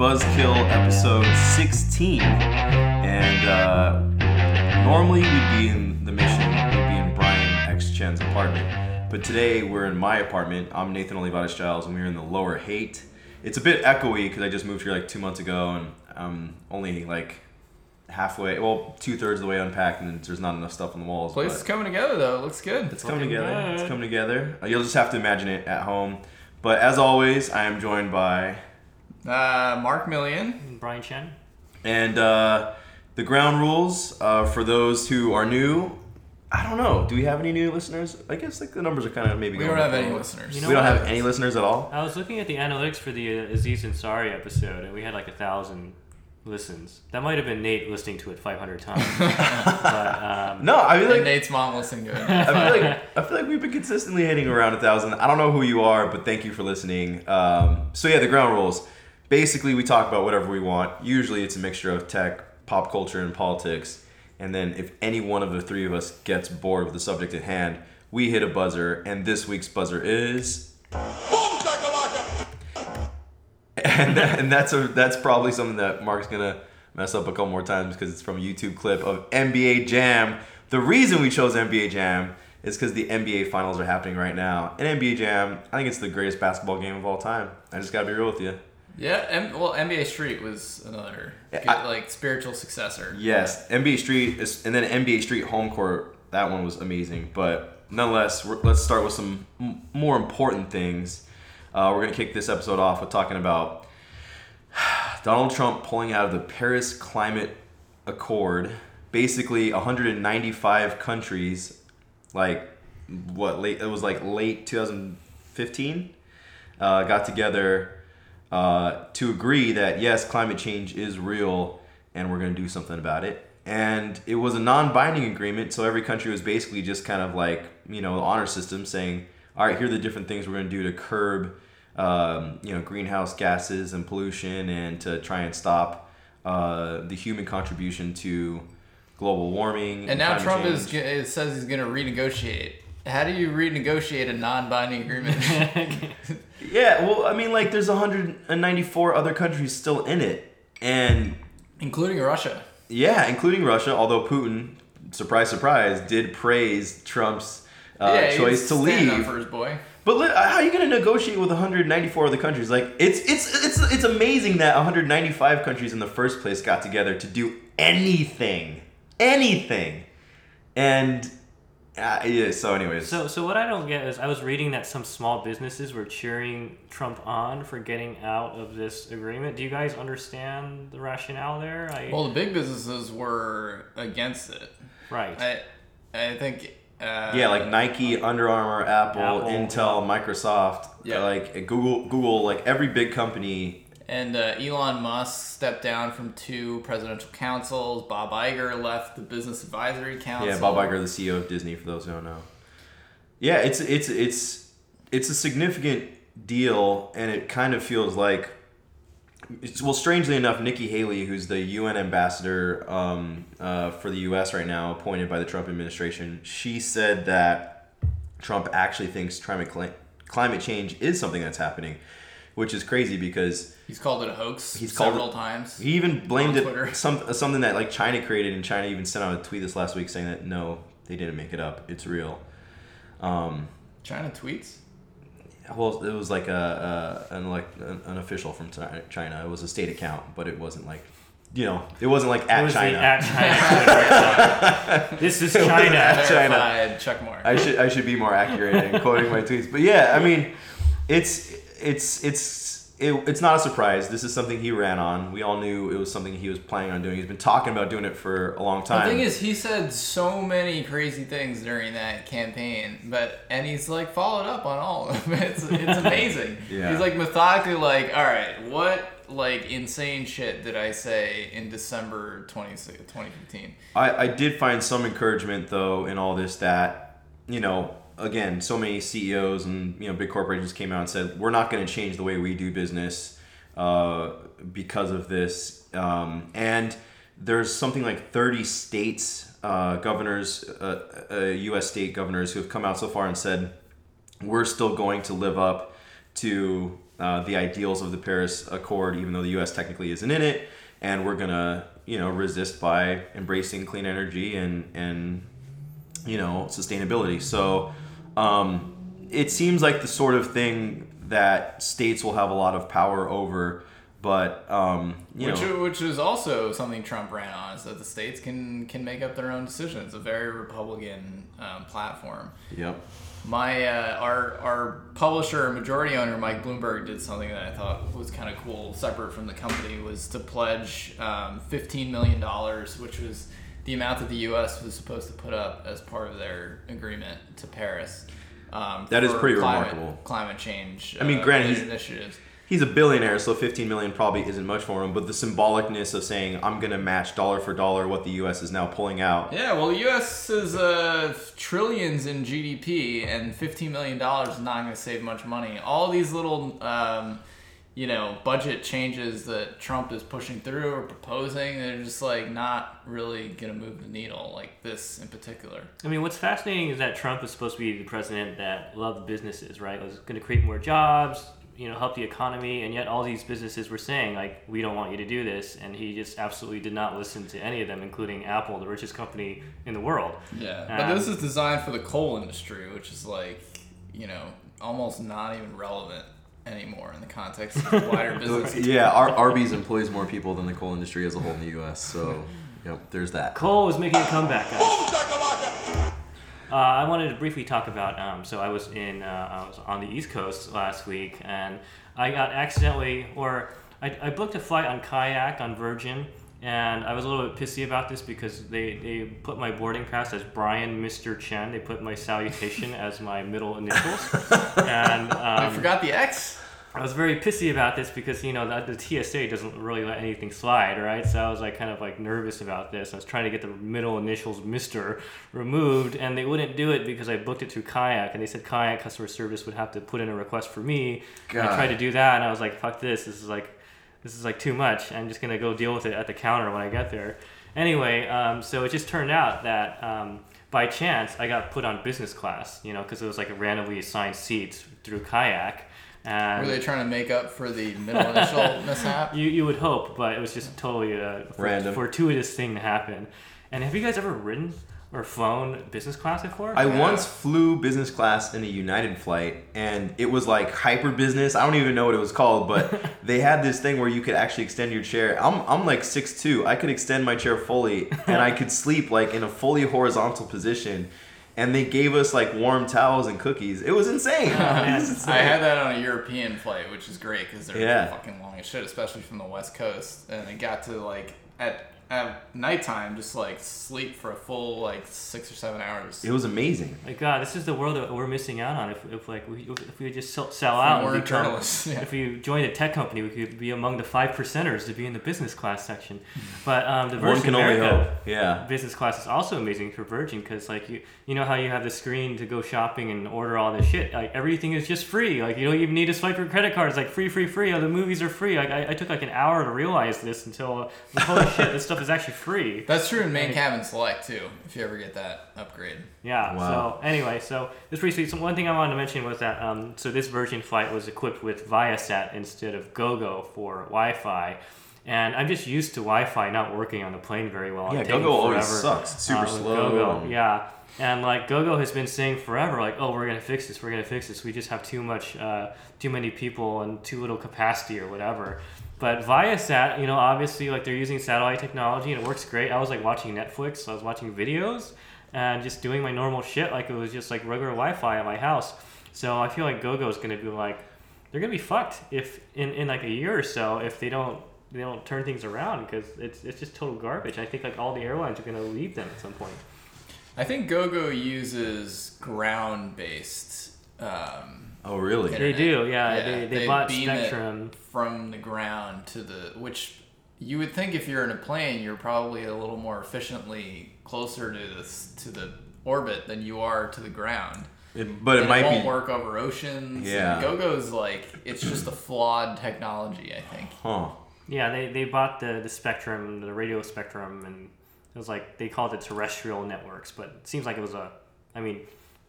Buzzkill episode 16. And uh, normally we'd be in the mission, we'd be in Brian X Chen's apartment. But today we're in my apartment. I'm Nathan Olivarez Giles, and we're in the lower Haight. It's a bit echoey because I just moved here like two months ago, and I'm only like halfway, well, two thirds of the way unpacked, and there's not enough stuff on the walls. Place is coming together though. It looks good. it's coming Looking together. It's coming together. You'll just have to imagine it at home. But as always, I am joined by Uh, Mark Milian. Brian Chen. and uh, the ground rules uh, for those who are new. I don't know. Do we have any new listeners? I guess like the numbers are kind of maybe. We don't have any listeners. You know we don't what? have any listeners at all. I was looking at the analytics for the uh, Aziz Ansari episode, and we had like a thousand listens. That might have been Nate listening to it 500 times. but um, No, I feel like Nate's mom listening to it. I feel like I feel like we've been consistently hitting around a thousand. I don't know who you are, but thank you for listening. Um, so yeah, the ground rules. Basically, we talk about whatever we want. Usually, it's a mixture of tech, pop culture, and politics. And then, if any one of the three of us gets bored with the subject at hand, we hit a buzzer. And this week's buzzer is, and that, and that's a that's probably something that Mark's gonna mess up a couple more times because it's from a YouTube clip of NBA Jam. The reason we chose NBA Jam is because the NBA finals are happening right now. And NBA Jam, I think it's the greatest basketball game of all time. I just gotta be real with you. Yeah. M- well, NBA Street was another good, I- like spiritual successor. Yes, NBA Street is, and then NBA Street Home Court. That one was amazing. But nonetheless, we're, let's start with some m- more important things. Uh, we're gonna kick this episode off with talking about Donald Trump pulling out of the Paris Climate Accord. Basically, 195 countries, like what late? It was like late 2015, uh, got together uh, to agree that yes, climate change is real and we're going to do something about it. And it was a non-binding agreement, so every country was basically just kind of like you know honor system saying, all right, here are the different things we're going to do to curb um, you know greenhouse gases and pollution and to try and stop uh, the human contribution to global warming. And now Trump is, change. says he's going to renegotiate. How do you renegotiate a non-binding agreement? yeah. Well, I mean, like there's 194 other countries still in it, and Including Russia. Yeah, including Russia, although Putin, surprise, surprise, did praise Trump's uh, yeah, choice to leave. up for his boy. But li- how are you going to negotiate with 194 other countries? Like, it's it's it's it's amazing that 195 countries in the first place got together to do anything, anything, and uh, yeah. So, anyways, so, so what I don't get is I was reading that some small businesses were cheering Trump on for getting out of this agreement. Do you guys understand the rationale there? I, Well, the big businesses were against it. right. I, I think. Uh, yeah, like Nike, Under Armour, Apple, Apple, Intel, Microsoft, Yeah. like Google, Google, like every big company And uh, Elon Musk stepped down from two presidential councils. Bob Iger left the Business Advisory Council. Yeah, Bob Iger, the CEO of Disney, for those who don't know. Yeah, it's it's it's it's a significant deal, and it kind of feels like. Well, strangely enough, Nikki Haley, who's the UN ambassador um, uh, for the U.S. right now, appointed by the Trump administration, she said that Trump actually thinks climate climate change is something that's happening, which is crazy because He's called it a hoax He's called several it- times. he even blamed it some something that like China created, and China even sent out a tweet this last week saying that no, they didn't make it up. It's real. Um, China tweets. well, it was like a, a an like an, an official from China. It was a state account, but it wasn't like you know, it wasn't like It at was the China. at China. this is China. At China. Verified check mark. I should I should be more accurate in quoting my tweets. But yeah, I mean, it's it's it's it, it's not a surprise. This is something he ran on. We all knew it was something he was planning on doing. He's been talking about doing it for a long time. the thing is, he said so many crazy things during that campaign, but and he's like followed up on all of them. It's it's amazing. Yeah. He's like methodically like, all right, what like insane shit did I say in December 20, 2015? I, I did find some encouragement though in all this that you know again so many CEOs and you know big corporations came out and said we're not going to change the way we do business uh, because of this um, and there's something like 30 states uh, governors uh, uh, U.S. state governors who have come out so far and said we're still going to live up to uh, the ideals of the Paris Accord, even though the U.S. technically isn't in it, and we're gonna you know resist by embracing clean energy and and you know sustainability. So um, it seems like the sort of thing that states will have a lot of power over. But um, you which, know, which is also something Trump ran on, is that the states can can make up their own decisions. It's a very Republican um, platform. yep. My uh, our our publisher and majority owner Mike Bloomberg did something that I thought was kind of cool, separate from the company, was to pledge um, fifteen million dollars, which was the amount that the U.S. was supposed to put up as part of their agreement to Paris. Um, That is pretty climate, remarkable. Climate change. I mean, uh, granted, he's- initiatives. He's a billionaire, so 15 million probably isn't much for him. But the symbolicness of saying I'm gonna match dollar for dollar what the U.S. is now pulling out. Yeah, well, the U.S. is uh, trillions in GDP, and fifteen million dollars is not going to save much money. All these little, um, you know, budget changes that Trump is pushing through or proposing, they're just like not really going to move the needle, like this in particular. I mean, what's fascinating is that Trump is supposed to be the president that loved businesses, right? Was going to create more jobs, you know, help the economy, and yet all these businesses were saying like, we don't want you to do this, and he just absolutely did not listen to any of them, including Apple, the richest company in the world. Yeah, Um, but this is designed for the coal industry, which is like, you know, almost not even relevant anymore in the context of wider business. Yeah, Ar- Arby's employs more people than the coal industry as a whole in the U.S. So, yep, there's that. Coal is making a comeback, guys. Uh, I wanted to briefly talk about. Um, so I was in, uh, I was on the East Coast last week, and I got accidentally, or I, I booked a flight on kayak on Virgin, and I was a little bit pissy about this because they, they put my boarding pass as Brian Mr. Chen. They put my salutation as my middle initials, and I um, forgot the X. I was very pissy about this because you know the, the TSA doesn't really let anything slide, right? So I was like kind of like nervous about this. I was trying to get the middle initials Mister removed, and they wouldn't do it because I booked it through Kayak, and they said Kayak customer service would have to put in a request for me. And I tried to do that, and I was like, "Fuck this! This is like, this is like too much. I'm just gonna go deal with it at the counter when I get there." Anyway, um, so it just turned out that. Um, by chance, I got put on business class, you know, because it was like a randomly assigned seats through Kayak. And Were they trying to make up for the middle initial mishap? you, you would hope, but it was just totally a Random. fortuitous thing to happen. And have you guys ever ridden or flown business class before? I Yeah. once flew business class in a United flight, and it was like hyper business. I don't even know what it was called, but they had this thing where you could actually extend your chair. I'm, I'm like 6'2. I could extend my chair fully, and I could sleep like in a fully horizontal position. And they gave us like warm towels and cookies. It was insane. man. Uh, it was insane. I had that on a European flight, which is great because they're Yeah. fucking long as shit, especially from the West Coast. And it got to like at at nighttime, just like sleep for a full like six or seven hours. It was amazing. Like God, this is the world that we're missing out on. If, if like we if we just sell, sell we out, and weren't journalists, yeah. If we joined a tech company, we could be among the five percenters to be in the business class section. But um, the One Virgin can only America hope. Yeah. business class is also amazing for Virgin because like you you know how you have the screen to go shopping and order all this shit. Like everything is just free. Like you don't even need to swipe your credit card. It's like free, free, free. Oh, the movies are free. Like I, I took like an hour to realize this until uh, holy shit, this stuff is actually free. That's true in main cabin select too. If you ever get that upgrade. Yeah. Wow. So anyway, so this briefly, so one thing I wanted to mention was that um, so this Virgin flight was equipped with Viasat instead of GoGo for Wi-Fi. And I'm just used to Wi-Fi not working on the plane very well. Yeah, GoGo always forever, sucks. It's super with slow GoGo. Yeah. And like GoGo has been saying forever, like, oh, we're gonna fix this, we're gonna fix this. We just have too much, uh, too many people and too little capacity or whatever. But Viasat, you know, obviously, like they're using satellite technology and it works great. I was like watching Netflix, I was watching videos and just doing my normal shit like it was just like regular Wi-Fi at my house. So I feel like GoGo is gonna be like, they're gonna be fucked if in, in like a year or so if they don't they don't turn things around because it's it's just total garbage. I think like all the airlines are gonna leave them at some point. I think GoGo uses ground based um, Oh, really? They do, yeah. Yeah, they, they, they bought beam it. Spectrum. from the ground to the which you would think if you're in a plane you're probably a little more efficiently closer to this to the orbit than you are to the ground It, but it And might won't be. work over oceans Yeah. go-go's like it's just a flawed technology i think Huh. Yeah, they, they bought the, the Spectrum, the radio Spectrum, and it was like they called it terrestrial networks, but it seems like it was a. I mean,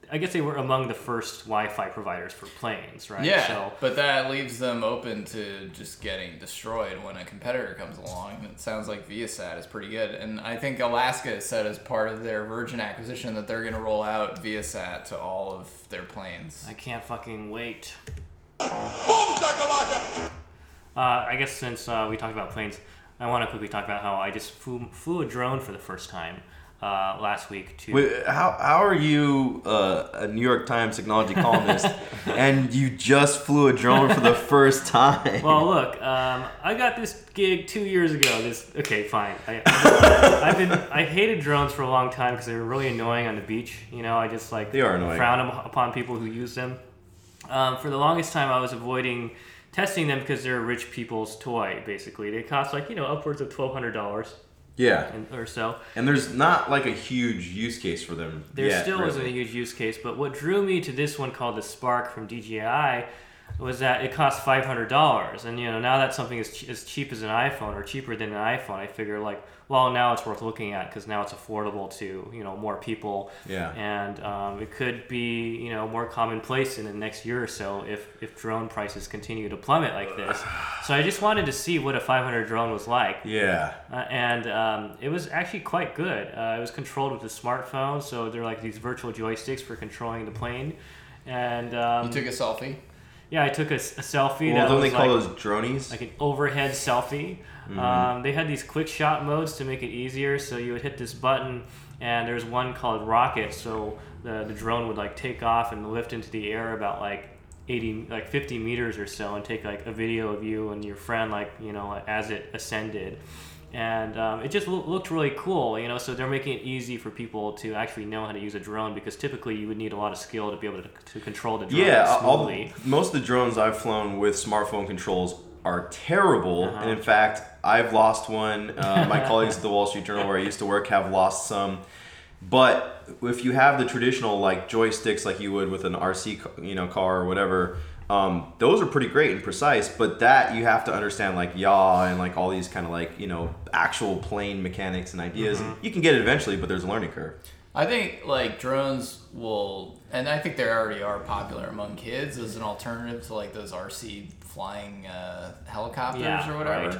I guess they were among the first Wi-Fi providers for planes, right? Yeah, So but that leaves them open to just getting destroyed when a competitor comes along. And it sounds like Viasat is pretty good, and I think Alaska said as part of their Virgin acquisition that they're going to roll out Viasat to all of their planes. I can't fucking wait. Boom, shakalaka! Uh, I guess since uh, we talked about planes, I want to quickly talk about how I just flew, flew a drone for the first time uh, last week to. Wait, how, how are you uh, a New York Times technology columnist and you just flew a drone for the first time? Well, look, um, I got this gig two years ago. This okay, fine. I, I've been I hated drones for a long time because they were really annoying on the beach. You know, I just like They are annoying. frown upon people who use them. Um, for the longest time, I was avoiding testing them because they're rich people's toy. Basically, they cost like you know upwards of twelve hundred dollars yeah, or so. and there's not like a huge use case for them. There yet, still really. isn't a huge use case, but what drew me to this one called the Spark from DJI was that it cost five hundred dollars, and you know now that something is ch- as cheap as an iPhone or cheaper than an iPhone. I figure like, well, now it's worth looking at because now it's affordable to you know more people, Yeah. and um, it could be you know more commonplace in the next year or so if if drone prices continue to plummet like this. So I just wanted to see what a five hundred drone was like. Yeah. Uh, and um, it was actually quite good. Uh, it was controlled with a smartphone, so they're like these virtual joysticks for controlling the plane. And um, You took a selfie. Yeah, I took a selfie. Well, that don't they call like, those dronies? like an overhead selfie. Mm-hmm. Um, they had these quick shot modes to make it easier. So you would hit this button, and there's one called rocket. So the, the drone would like take off and lift into the air about like 80, like 50 meters or so, and take like a video of you and your friend, like you know, as it ascended. And um, it just loo- looked really cool, you know. So they're making it easy for people to actually know how to use a drone because typically you would need a lot of skill to be able to, to control the drone yeah, all, most of the drones I've flown with smartphone controls are terrible. Uh-huh. And in fact, I've lost one. Uh, my colleagues at the Wall Street Journal, where I used to work, have lost some. But if you have the traditional like joysticks, like you would with an RC, you know, car or whatever, um, those are pretty great and precise. But that you have to understand like yaw and like all these kind of like you know actual plane mechanics and ideas. Mm-hmm. You can get it eventually, but there's a learning curve. I think like drones will, and I think they already are popular among kids as an alternative to like those RC flying uh, helicopters Yeah, or whatever. right.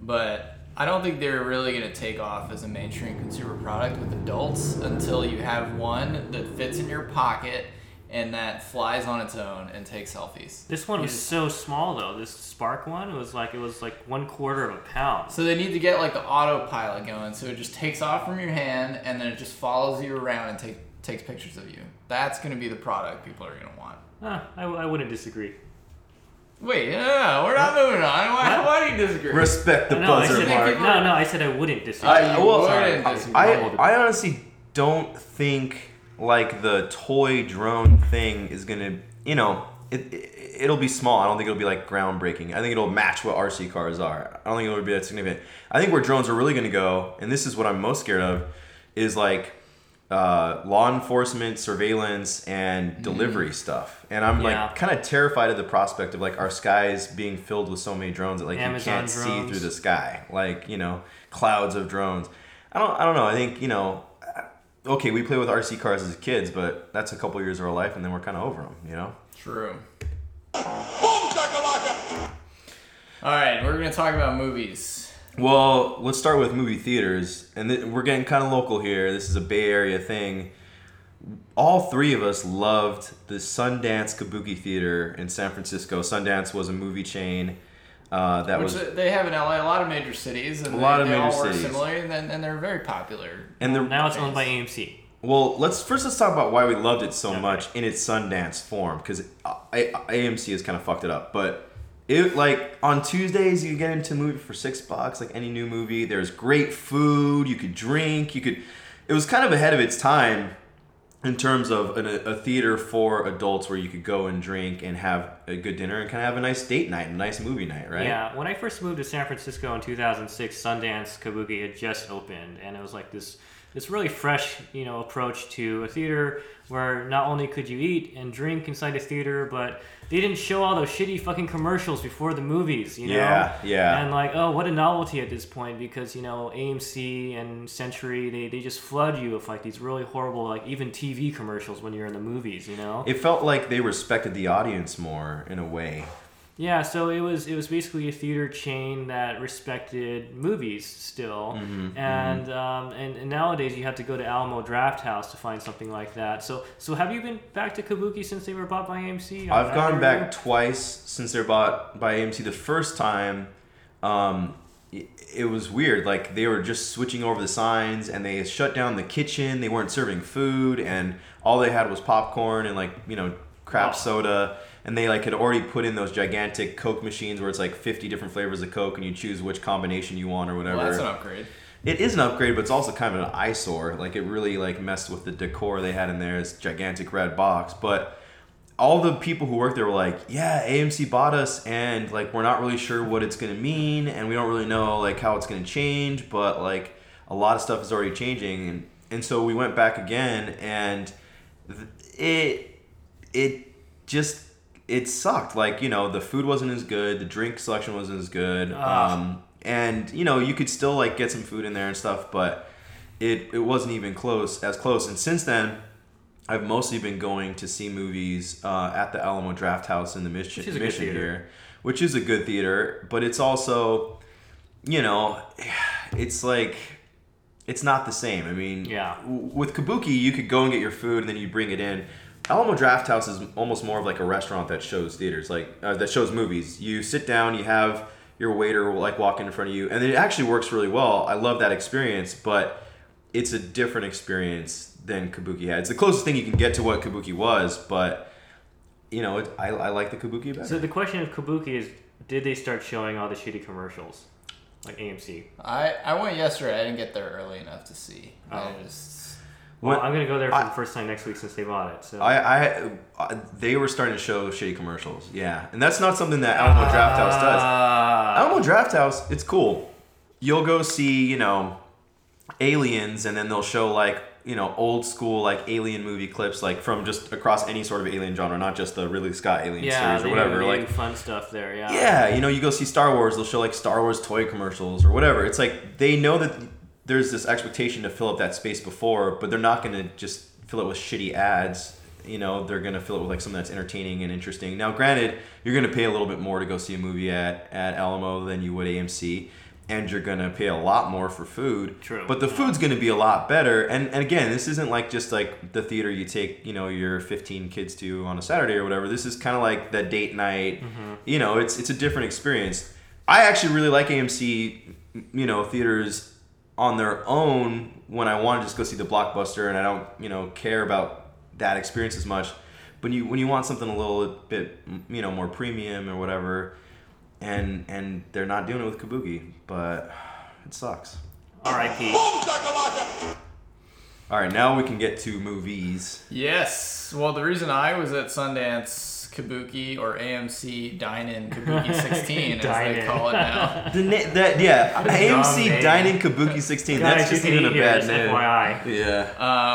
But I don't think they're really going to take off as a mainstream consumer product with adults until you have one that fits in your pocket and that flies on its own and takes selfies. This one You was just- so small though. This Spark one was like it was like one quarter of a pound. So they need to get like the autopilot going, so it just takes off from your hand and then it just follows you around and take takes pictures of you. That's going to be the product people are going to want. Huh, I, I wouldn't disagree. Wait, no, no, no, we're not moving on. Why, why do you disagree? Respect the no, I buzzer, said Mark. no, no. I said I wouldn't disagree. I, well, wouldn't I. I, I honestly don't think like the toy drone thing is gonna, you know, it, it it'll be small. I don't think it'll be like groundbreaking. I think it'll match what RC cars are. I don't think it'll be that significant. I think where drones are really gonna go, and this is what I'm most scared of, is like uh, law enforcement, surveillance, and delivery stuff. And I'm Mm. Yeah. like kind of terrified of the prospect of like our skies being filled with so many drones that like Amazon you can't see through the sky. Like you know, clouds of drones. I don't. I don't know. I think you know. Okay, we play with RC cars as kids, but that's a couple years of our life, and then we're kind of over them. You know. True. All right, we're going to talk about movies. Well, let's start with movie theaters, and th- we're getting kind of local here. This is a Bay Area thing. All three of us loved the Sundance Kabuki Theater in San Francisco. Sundance was a movie chain uh, that Which was, they have in LA, a lot of major cities, and A lot they, of they all major work cities. similarly, and, then- and they're very popular. and the now it's owned by AMC. Well, let's first let's talk about why we loved it so Okay. much in its Sundance form because AMC has kind of fucked it up. But it like on Tuesdays you get into a movie for six bucks, like any new movie. There's great food, you could drink, you could. It was kind of ahead of its time in terms of an, a theater for adults where you could go and drink and have a good dinner and kind of have a nice date night, a nice movie night, right? Yeah, when I first moved to San Francisco in 2006, Sundance Kabuki had just opened, and it was like this this really fresh, you know, approach to a theater where not only could you eat and drink inside the theater, but they didn't show all those shitty fucking commercials before the movies, you know? Yeah, yeah. And like, oh, what a novelty at this point because, you know, AMC and Century, they, they just flood you with like these really horrible, like even TV commercials when you're in the movies, you know? It felt like they respected the audience more in a way. Yeah, so it was it was basically a theater chain that respected movies still, Mm-hmm, and, Um, and and nowadays you have to go to Alamo Drafthouse to find something like that. So so have you been back to Kabuki since they were bought by AMC? I've gone back twice since they're bought by AMC. The first time, um, it, it was weird. Like they were just switching over the signs, and they shut down the kitchen. They weren't serving food, and all they had was popcorn and like you know crap Oh. soda. And they like had already put in those gigantic Coke machines where it's like 50 different flavors of Coke, and you choose which combination you want or whatever. Well, that's an upgrade. It is an upgrade, but it's also kind of an eyesore. Like it really like messed with the decor they had in there. This gigantic red box, but all the people who worked there were like, "Yeah, AMC bought us, and like we're not really sure what it's gonna mean, and we don't really know like how it's gonna change, but like a lot of stuff is already changing." And and so we went back again, and it it just it sucked. Like you know, the food wasn't as good, the drink selection wasn't as good, Ah. um, and you know you could still like get some food in there and stuff, but it it wasn't even close as close. And since then. I've mostly been going to see movies uh, at the Alamo Drafthouse in the Mission, Which is a good Mission theater. here, which is a good theater, but it's also, you know, it's like it's not the same. I mean, Yeah. w- with Kabuki, you could go and get your food and then you bring it in. Alamo Drafthouse is almost more of like a restaurant that shows theaters, like uh, that shows movies. You sit down, you have your waiter like walk in front of you, and it actually works really well. I love that experience, but it's a different experience than Kabuki had. It's the closest thing you can get to what Kabuki was, but you know, it, I, I like the Kabuki better. So the question of Kabuki is, did they start showing all the shitty commercials, like AMC? I, I went yesterday. I didn't get there early enough to see. I Oh. just Well, I'm gonna go there for I- the first time next week since they bought it. So I, I, they were starting to show shitty commercials. Yeah, and that's not something that Alamo ah. Draft House does. Alamo Drafthouse, it's cool. You'll go see, you know, aliens, and then they'll show like, you know, old school like alien movie clips, like from just across any sort of alien genre, not just the Ridley Scott alien yeah, series or whatever. do- they do Like, fun stuff there. Yeah. yeah, you know, you go see Star Wars, they'll show like Star Wars toy commercials or whatever. It's like they know that there's this expectation to fill up that space before, but they're not going to just fill it with shitty ads. You know, they're going to fill it with like something that's entertaining and interesting. Now, granted, you're going to pay a little bit more to go see a movie at, at Alamo than you would AMC, and you're going to pay a lot more for food. True, But the food's going to be a lot better. And, and again, this isn't like just like the theater you take, you know, your 15 kids to on a Saturday or whatever. This is kind of like the date night. Mm-hmm. You know, it's it's a different experience. I actually really like AMC, you know, theaters on their own when I want to just go see the blockbuster and I don't, you know, care about that experience as much. But you when you want something a little bit, you know, more premium or whatever, and and they're not doing it with Kabuki, but it sucks. R.I.P. All right, now we can get to movies. yes. Well, the reason I was at Sundance Kabuki or AMC Dine In Kabuki 16, as they In. call it now. The na- that yeah, AMC name. Dining Kabuki 16. Guys, That's just even a bad just name. FYI. Yeah,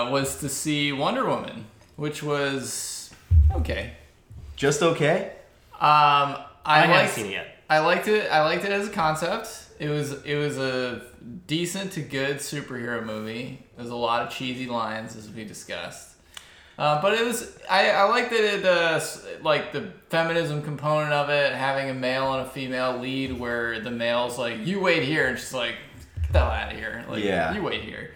Uh, was to see Wonder Woman, which was okay. just okay. Um, I, I haven't liked, seen it yet. I liked it. I liked it as a concept. It was it was a decent to good superhero movie. There's a lot of cheesy lines as we discussed. Uh, but it was I, I like that it uh, like the feminism component of it, having a male and a female lead, where the male's like, "You wait here," and she's like, "Get the hell out of here!" Like, Yeah. you wait here.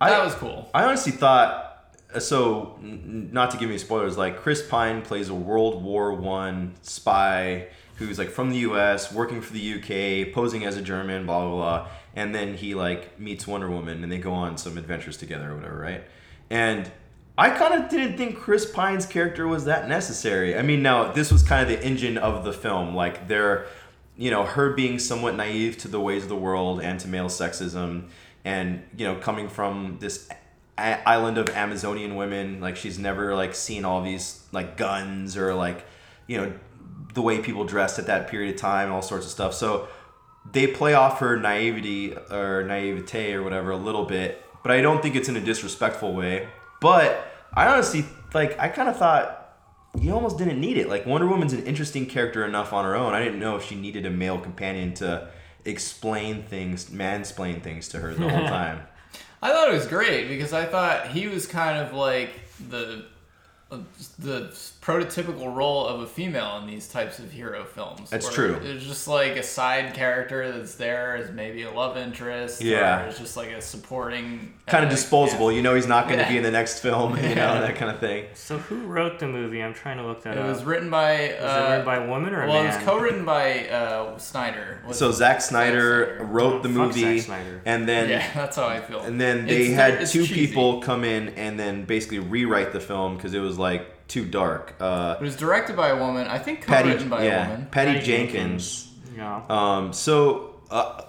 I- That was cool. I honestly thought uh, so. n- Not to give me spoilers, like Chris Pine plays a World War One spy who's like from the U.S. working for the UK, posing as a German, blah blah blah, and then he like meets Wonder Woman, and they go on some adventures together or whatever, right? And I kind of didn't think Chris Pine's character was that necessary. I mean, now this was kind of the engine of the film, like they're you know, her being somewhat naive to the ways of the world and to male sexism, and you know, coming from this island of Amazonian women, like she's never like seen all these like guns or like you know the way people dressed at that period of time, and all sorts of stuff. So they play off her naivety or naivete or whatever a little bit, but I don't think it's in a disrespectful way. But I honestly like I kind of thought you almost didn't need it. Like Wonder Woman's an interesting character enough on her own. I didn't know if she needed a male companion to explain things, mansplain things to her the whole time. I thought it was great because I thought he was kind of like the the prototypical role of a female in these types of hero films. That's true. It's just like a side character that's there as maybe a love interest. Yeah. Or it's just like a supporting. Kind of uh, disposable. yeah. You know he's not going to Yeah. be in the next film. You know that kind of thing. So who wrote the movie? I'm trying to look that It up. It was written by. Was Uh, it written by a woman or a well, it was co-written by uh, Snyder. Was So it? Zack Snyder Snyder. wrote the Fuck movie, Zack Snyder. and then yeah, that's how I feel. and then they It's- had two cheesy. people come in and then basically rewrite the film because it was like too dark. Uh, It was directed by a woman. I think Patty, co-written by yeah, a woman. Patty, Patty Jenkins. Yeah. Um, so uh,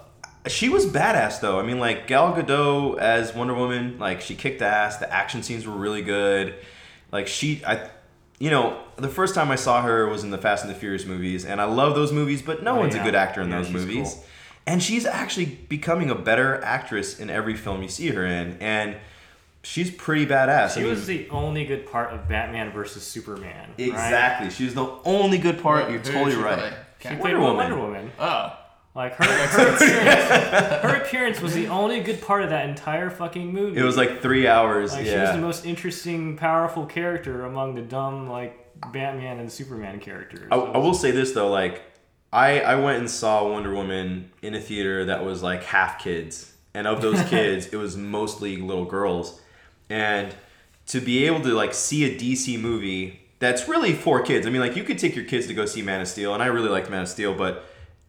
she was badass though. I mean, like Gal Gadot as Wonder Woman, like she kicked ass. The action scenes were really good. Like she, I, you know, the first time I saw her was in the Fast and the Furious movies, and I love those movies. But no Oh, one's a good actor in Yeah, those movies. cool. And she's actually becoming a better actress in every film you see her in, and she's pretty badass. She I mean, was the only good part of Batman versus Superman. right? exactly. She was the only good part. Who You're totally she right. play? She Okay. played Wonder Wonder Woman. Woman. Oh, Like her, her appearance, her appearance was the only good part of that entire fucking movie. It was like three hours. Like yeah. she was the most interesting, powerful character among the dumb like Batman and Superman characters. I, I will say this though, like I I went and saw Wonder Woman in a theater that was like half kids, and of those kids, it was mostly little girls, and to be able to like see a DC movie that's really for kids. I mean, like you could take your kids to go see Man of Steel, and I really liked Man of Steel, but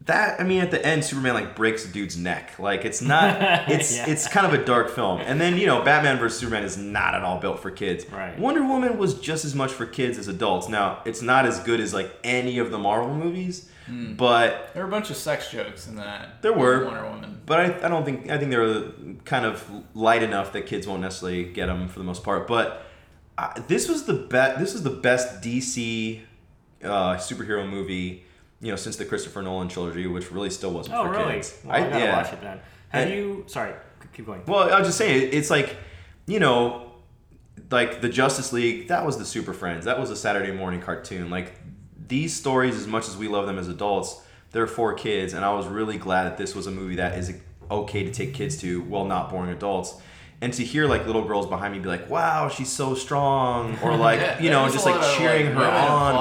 that I mean, at the end, Superman like breaks a dude's neck. Like it's not. It's Yeah. it's kind of a dark film, and then you know, Batman vs Superman is not at all built for kids. Right. Wonder Woman was just as much for kids as adults. Now, it's not as good as like any of the Marvel movies, hmm. but there were a bunch of sex jokes in that. There were. Wonder Woman. But I, I don't think I think they're kind of light enough that kids won't necessarily get them for the most part. But uh, this was the best. This is the best DC uh, superhero movie. You know, since the Christopher Nolan trilogy, which really still wasn't oh for really? kids. Well, I, gotta yeah. watch it then. Have And- you? Sorry, keep going. Well, I was just saying, it's like, you know, like the Justice League, that was the Super Friends. That was a Saturday morning cartoon. Like, these stories, as much as we love them as adults, they're for kids. And I was really glad that this was a movie that is okay to take kids to while not boring adults. And to hear like little girls behind me be like, "Wow, she's so strong," or like, Yeah, you know, just like lot of, cheering her on.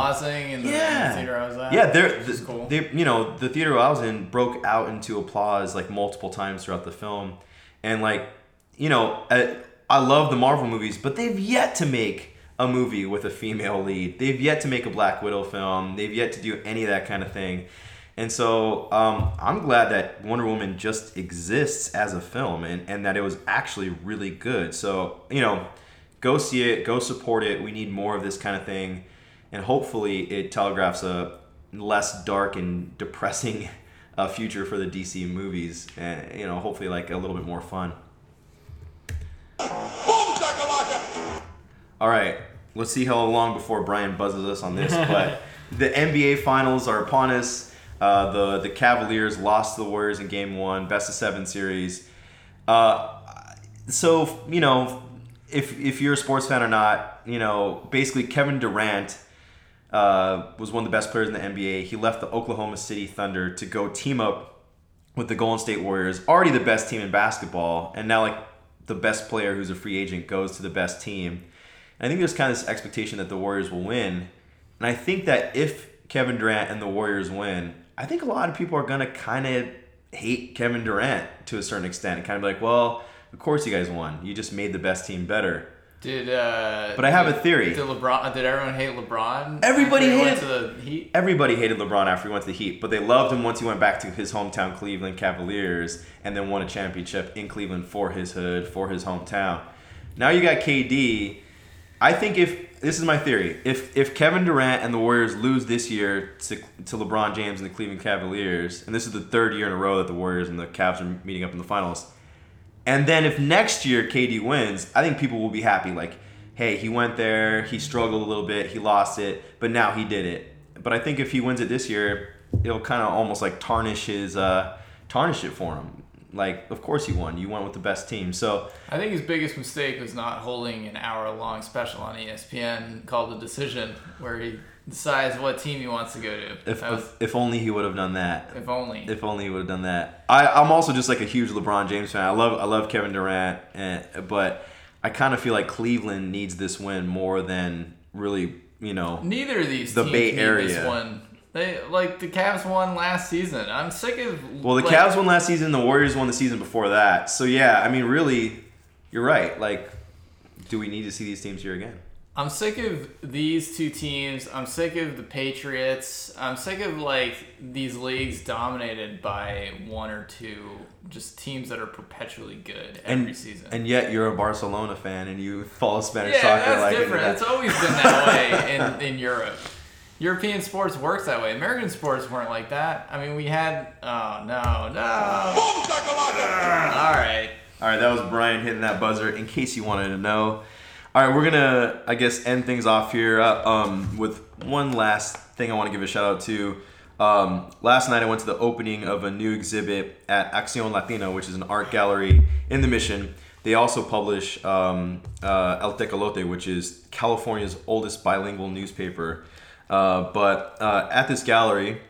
the, Yeah. theater I was at. Yeah, they're the, cool. they you know the theater I was in broke out into applause like multiple times throughout the film, and like you know I, I love the Marvel movies, but they've yet to make a movie with a female lead. They've yet to make a Black Widow film. They've yet to do any of that kind of thing. And so um, I'm glad that Wonder Woman just exists as a film and, and that it was actually really good. So, you know, go see it, go support it. We need more of this kind of thing. And hopefully it telegraphs a less dark and depressing uh, future for the DC movies. And, you know, hopefully like a little bit more fun. Boom! All right, let's see how long before Brian buzzes us on this. But the NBA Finals are upon us. Uh, the the Cavaliers lost to the Warriors in Game One, best of seven series. Uh, so you know, if if you're a sports fan or not, you know, basically Kevin Durant uh, was one of the best players in the NBA. He left the Oklahoma City Thunder to go team up with the Golden State Warriors, already the best team in basketball, and now like the best player who's a free agent goes to the best team. And I think there's kind of this expectation that the Warriors will win. And I think that if Kevin Durant and the Warriors win, I think a lot of people are gonna kind of hate Kevin Durant to a certain extent and kind of be like, well, of course you guys won. You just made the best team better. Did uh? But I have did- a theory. Did LeBron? Did everyone hate LeBron? Everybody after he hated- went to the Heat. Everybody hated LeBron after he went to the Heat, but they loved him once he went back to his hometown Cleveland Cavaliers and then won a championship in Cleveland for his hood, for his hometown. Now you got KD. I think if this is my theory, if if Kevin Durant and the Warriors lose this year to, to LeBron James and the Cleveland Cavaliers, and this is the third year in a row that the Warriors and the Cavs are meeting up in the finals, and then if next year KD wins, I think people will be happy. Like, hey, he went there, he struggled a little bit, he lost it, but now he did it. But I think if he wins it this year, it'll kind of almost like tarnish his uh, tarnish it for him. Like of course you won. You won with the best team. So I think his biggest mistake was not holding an hour long special on ESPN called The Decision, where he decides what team he wants to go to. if was- if, if only he would have done that. if only. If only he would have done that. I, I'm also just like a huge LeBron James fan. I love I love Kevin Durant, and, but I kind of feel like Cleveland needs this win more than really you know. Neither of these The teams Bay need Area. this one. They like the Cavs won last season. I'm sick of. Well, the like, Cavs won last season. The Warriors won the season before that. So yeah, I mean, really, you're right. Like, do we need to see these teams here again? I'm sick of these two teams. I'm sick of the Patriots. I'm sick of like these leagues dominated by one or two just teams that are perpetually good every And season. and yet you're a Barcelona fan and you follow Spanish yeah, soccer that's like different. that. It's always been that way in, in Europe. European sports works that way. American sports weren't like that. I mean, we had oh no no. All right. All right, that was Brian hitting that buzzer. In case you wanted to know. All right, we're gonna, I guess, end things off here uh, um, with one last thing I want to give a shout out to. Um, last night I went to the opening of a new exhibit at Acción Latina, which is an art gallery in the Mission. They also publish um, uh, El Tecolote, which is California's oldest bilingual newspaper. Uh, but uh, at this gallery,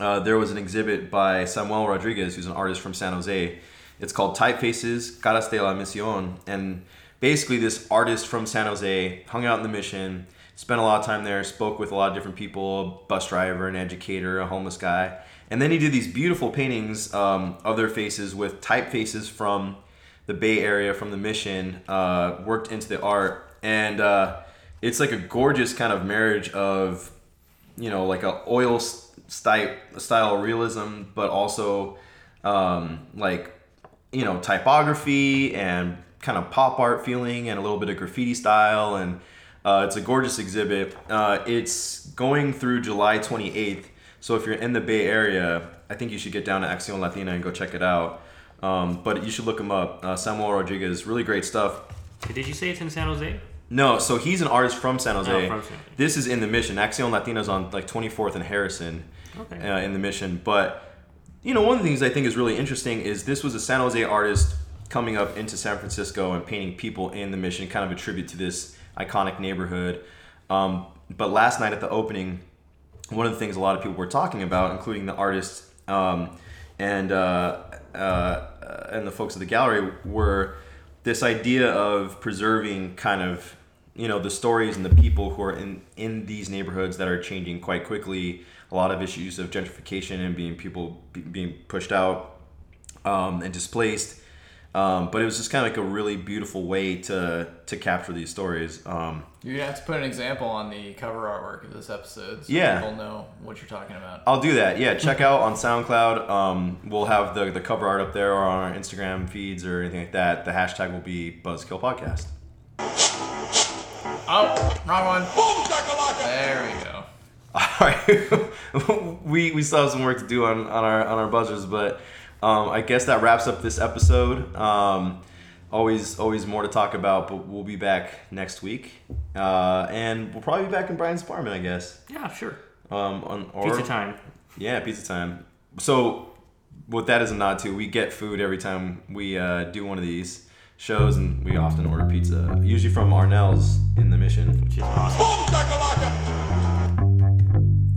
uh, there was an exhibit by Samuel Rodriguez, who's an artist from San Jose. It's called Typefaces, Caras de la Misión. And basically, this artist from San Jose hung out in the mission, spent a lot of time there, spoke with a lot of different people a bus driver, an educator, a homeless guy. And then he did these beautiful paintings um, of their faces with typefaces from the Bay Area, from the mission, uh, worked into the art. And uh, it's like a gorgeous kind of marriage of you know like a oil style style realism but also um, like you know typography and kind of pop art feeling and a little bit of graffiti style and uh, it's a gorgeous exhibit. Uh, it's going through july 28th so if you're in the bay area i think you should get down to accion latina and go check it out. Um, but you should look him up. Uh, samuel rodriguez really great stuff. Did you say it's in San Jose? No, so he's an artist from San Jose. Oh, from San Jose. This is in the Mission. Accion Latina's on like 24th and Harrison Okay. uh, in the Mission. But you know, one of the things I think is really interesting is this was a San Jose artist coming up into San Francisco and painting people in the Mission, kind of a tribute to this iconic neighborhood. Um, but last night at the opening, one of the things a lot of people were talking about, including the artist um, and uh, uh, and the folks at the gallery, were this idea of preserving kind of you know the stories and the people who are in in these neighborhoods that are changing quite quickly. A lot of issues of gentrification and being people be, being pushed out um, and displaced. Um, but it was just kind of like a really beautiful way to to capture these stories. Um, You have to put an example on the cover artwork of this episode so Yeah. people know what you're talking about. I'll do that. Yeah, check out on SoundCloud. Um, we'll have the, the cover art up there or on our Instagram feeds or anything like that. The hashtag will be Buzzkill Podcast. Oh, wrong one. There we go. All right, we we still have some work to do on, on our on our buzzers, but um, I guess that wraps up this episode. Um, always always more to talk about, but we'll be back next week, uh, and we'll probably be back in Brian's apartment, I guess. Yeah, sure. Um, on or, Pizza time. Yeah, pizza time. So, what that is a nod to, we get food every time we uh, do one of these shows, and we often order pizza, usually from Arinell's in the Mission. Which is awesome.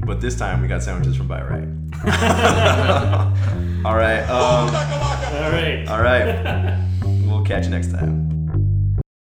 But this time we got sandwiches from Bi-Rite. all right. Um, all right. All right. We'll catch you next time.